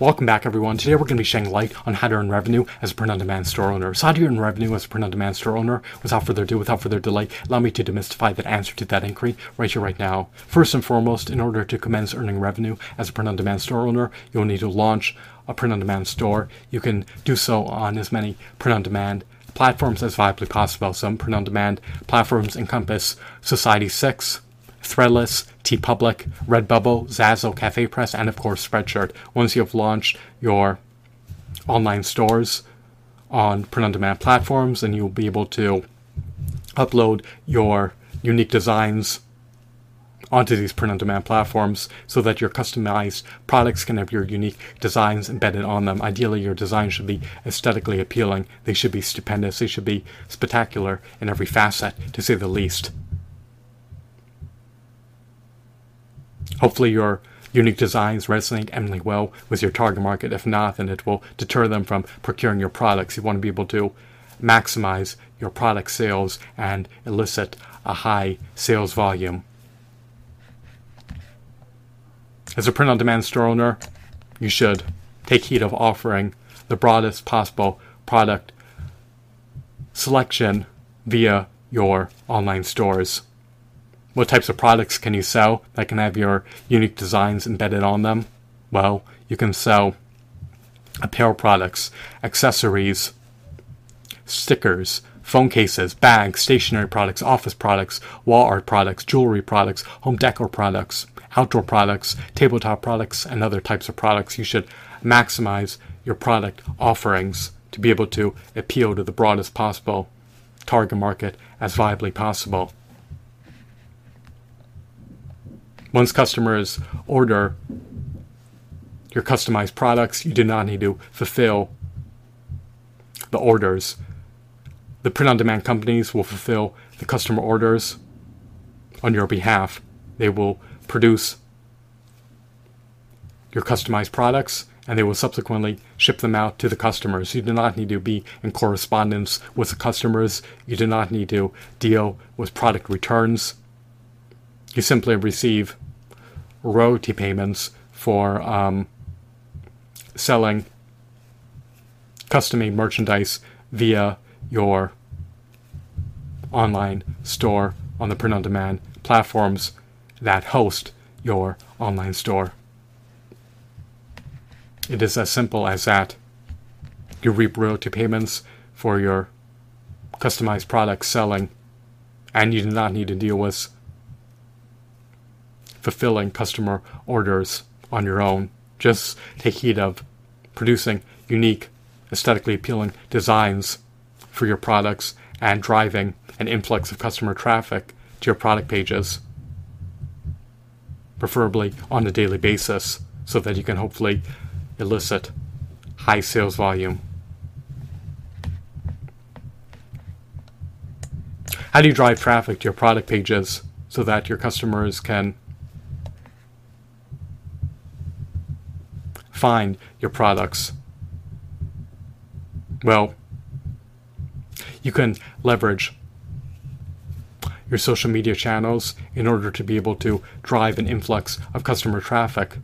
Welcome back, everyone. Today we're going to be shedding light on how to earn revenue as a print-on-demand store owner. So, how do you earn revenue as a print-on-demand store owner? Without further ado, without further delay, allow me to demystify that answer to that inquiry right here, right now. First and foremost, in order to commence earning revenue as a print-on-demand store owner, you'll need to launch a print-on-demand store. You can do so on as many print-on-demand platforms as viably possible. Some print-on-demand platforms encompass Society6, Threadless, TeePublic, Redbubble, Zazzle, CafePress, and of course Spreadshirt. Once you have launched your online stores on print-on-demand platforms, then you'll be able to upload your unique designs onto these print-on-demand platforms so that your customized products can have your unique designs embedded on them. Ideally, your designs should be aesthetically appealing. They should be stupendous. They should be spectacular in every facet, to say the least. Hopefully, your unique designs resonate eminently well with your target market. If not, then it will deter them from procuring your products. You want to be able to maximize your product sales and elicit a high sales volume. As a print on demand store owner, you should take heed of offering the broadest possible product selection via your online stores. What types of products can you sell that can have your unique designs embedded on them? Well, you can sell apparel products, accessories, stickers, phone cases, bags, stationery products, office products, wall art products, jewelry products, home decor products, outdoor products, tabletop products, and other types of products. You should maximize your product offerings to be able to appeal to the broadest possible target market as viably possible. Once customers order your customized products, you do not need to fulfill the orders. The print on demand companies will fulfill the customer orders on your behalf. They will produce your customized products and they will subsequently ship them out to the customers. You do not need to be in correspondence with the customers. You do not need to deal with product returns. You simply receive royalty payments for um, selling custom made merchandise via your online store on the print on demand platforms that host your online store. It is as simple as that. You reap royalty payments for your customized products selling, and you do not need to deal with fulfilling customer orders on your own. Just take heed of producing unique, aesthetically appealing designs for your products and driving an influx of customer traffic to your product pages, preferably on a daily basis, so that you can hopefully elicit high sales volume. How do you drive traffic to your product pages so that your customers can find your products? Well, you can leverage your social media channels in order to be able to drive an influx of customer traffic,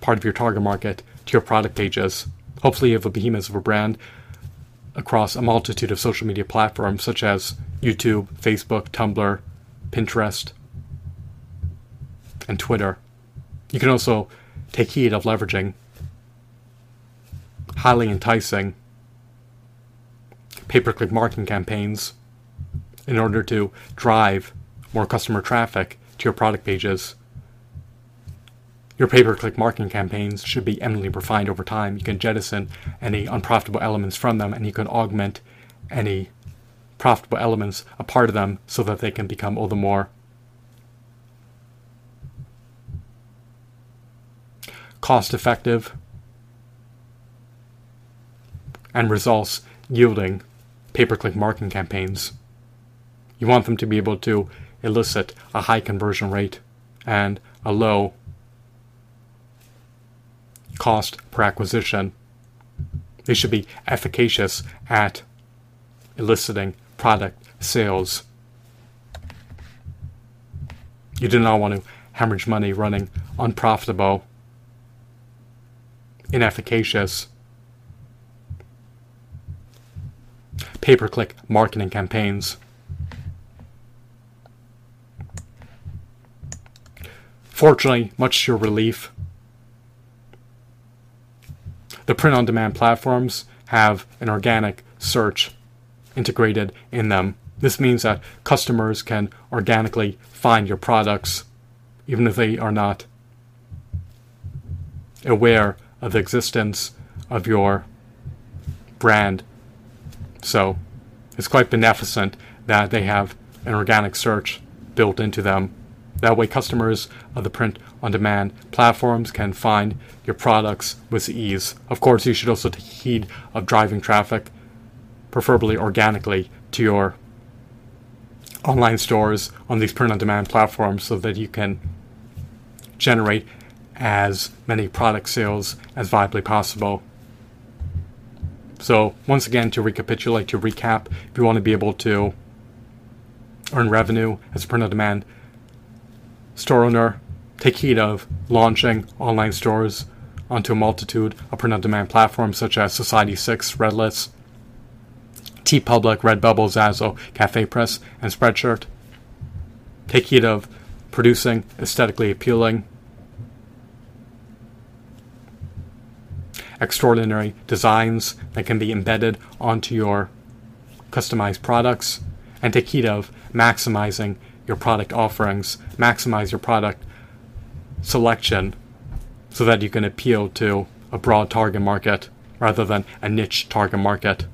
part of your target market, to your product pages. Hopefully, you have a behemoth of a brand across a multitude of social media platforms such as YouTube, Facebook, Tumblr, Pinterest, and Twitter. You can also take heed of leveraging highly enticing pay per click marketing campaigns in order to drive more customer traffic to your product pages. Your pay per click marketing campaigns should be eminently refined over time. You can jettison any unprofitable elements from them and you can augment any profitable elements a part of them so that they can become all the more cost effective and results yielding pay per click marketing campaigns. You want them to be able to elicit a high conversion rate and a low cost per acquisition. They should be efficacious at eliciting product sales. You do not want to hemorrhage money running unprofitable inefficacious pay per click marketing campaigns. Fortunately, much to your relief, the print on demand platforms have an organic search integrated in them. This means that customers can organically find your products even if they are not aware of the existence of your brand. So it's quite beneficent that they have an organic search built into them. That way, customers of the print on demand platforms can find your products with ease. Of course, you should also take heed of driving traffic, preferably organically, to your online stores on these print on demand platforms so that you can generate as many product sales as viably possible. So, once again, to recapitulate, to recap, if you want to be able to earn revenue as a print on demand store owner, take heed of launching online stores onto a multitude of print on demand platforms such as Society6, Threadless, TeePublic, Redbubble, Zazzle, Cafe Press, and Spreadshirt. Take heed of producing aesthetically appealing, extraordinary designs that can be embedded onto your customized products, and take heed of maximizing your product offerings, maximize your product selection so that you can appeal to a broad target market rather than a niche target market.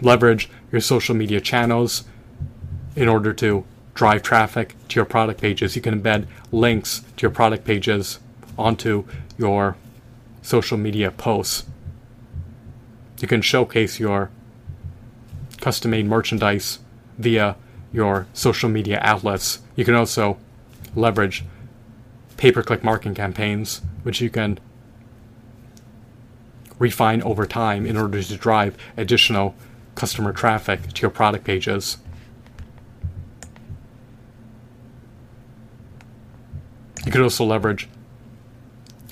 Leverage your social media channels in order to drive traffic to your product pages. You can embed links to your product pages onto your social media posts. You can showcase your custom made merchandise via your social media outlets. You can also leverage pay per click marketing campaigns, which you can refine over time in order to drive additional customer traffic to your product pages. You could also leverage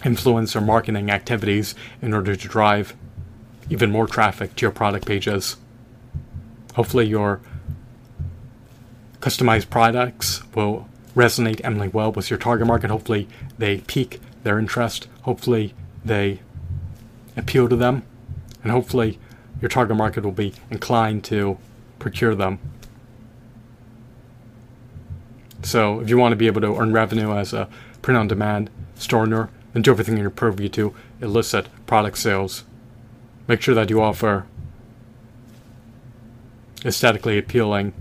influencer marketing activities in order to drive even more traffic to your product pages. Hopefully, your customized products will resonate eminently well with your target market. Hopefully, they pique their interest. Hopefully, they appeal to them. And hopefully, your target market will be inclined to procure them. So, if you want to be able to earn revenue as a print on demand store owner, then do everything in your purview to elicit product sales. Make sure that you offer aesthetically appealing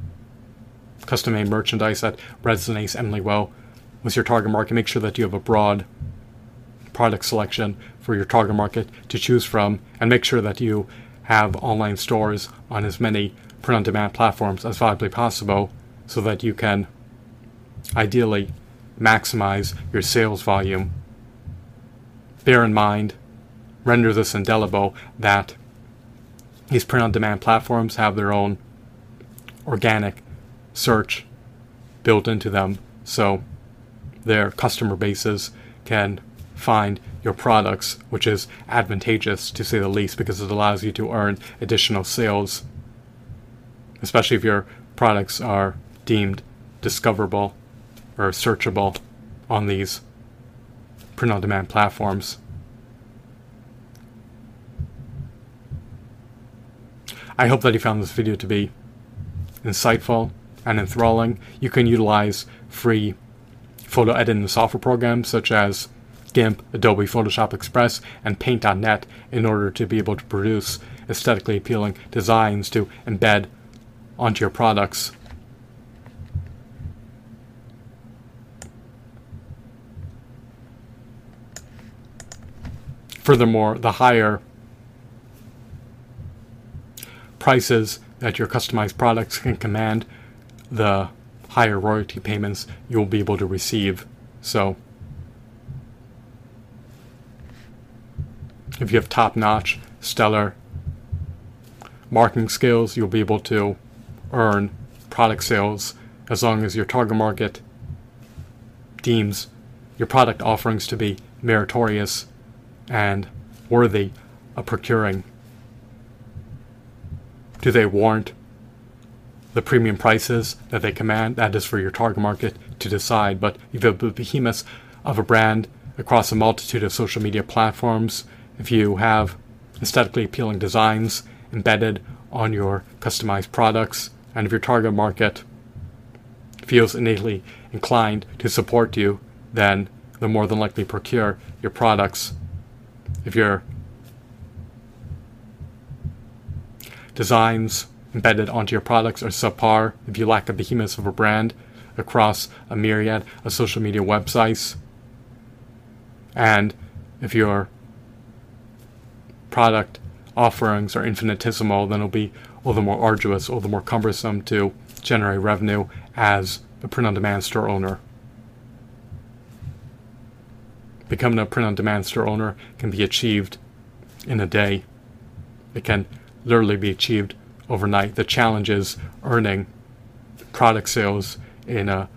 custom made merchandise that resonates eminently well with your target market. Make sure that you have a broad product selection for your target market to choose from, and make sure that you have online stores on as many print on demand platforms as viably possible so that you can ideally maximize your sales volume. Bear in mind, render this indelible, that these print on demand platforms have their own organic search built into them so their customer bases can find your products, which is advantageous to say the least because it allows you to earn additional sales, especially if your products are deemed discoverable or searchable on these print on demand platforms. I hope that you found this video to be insightful and enthralling. You can utilize free photo editing software programs such as GIMP, Adobe Photoshop Express, and Paint.net in order to be able to produce aesthetically appealing designs to embed onto your products. Furthermore, the higher prices that your customized products can command, the higher royalty payments you'll be able to receive. So, if you have top notch, stellar marketing skills, you'll be able to earn product sales as long as your target market deems your product offerings to be meritorious and worthy of procuring? Do they warrant the premium prices that they command? That is for your target market to decide. But if you have a behemoth of a brand across a multitude of social media platforms, if you have aesthetically appealing designs embedded on your customized products, and if your target market feels innately inclined to support you, then they'll more than likely procure your products. If your designs embedded onto your products are subpar, if you lack a behemoth of a brand across a myriad of social media websites, and if your product offerings are infinitesimal, then it'll be all the more arduous, all the more cumbersome to generate revenue as a print on demand store owner. Becoming a print on demand store owner can be achieved in a day. It can literally be achieved overnight. The challenge is earning product sales in a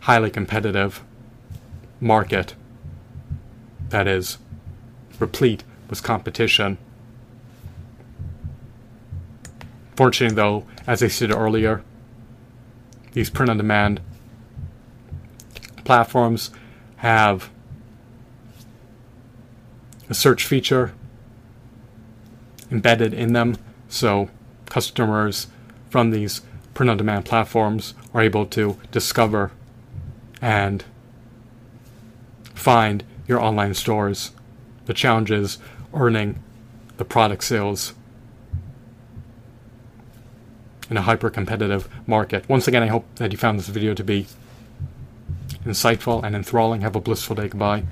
highly competitive market that is replete with competition. Fortunately, though, as I said earlier, these print on demand platforms have a search feature embedded in them, so customers from these print on demand platforms are able to discover and find your online stores. The challenge is earning the product sales in a hyper competitive market. Once again, I hope that you found this video to be insightful and enthralling. Have a blissful day. Goodbye.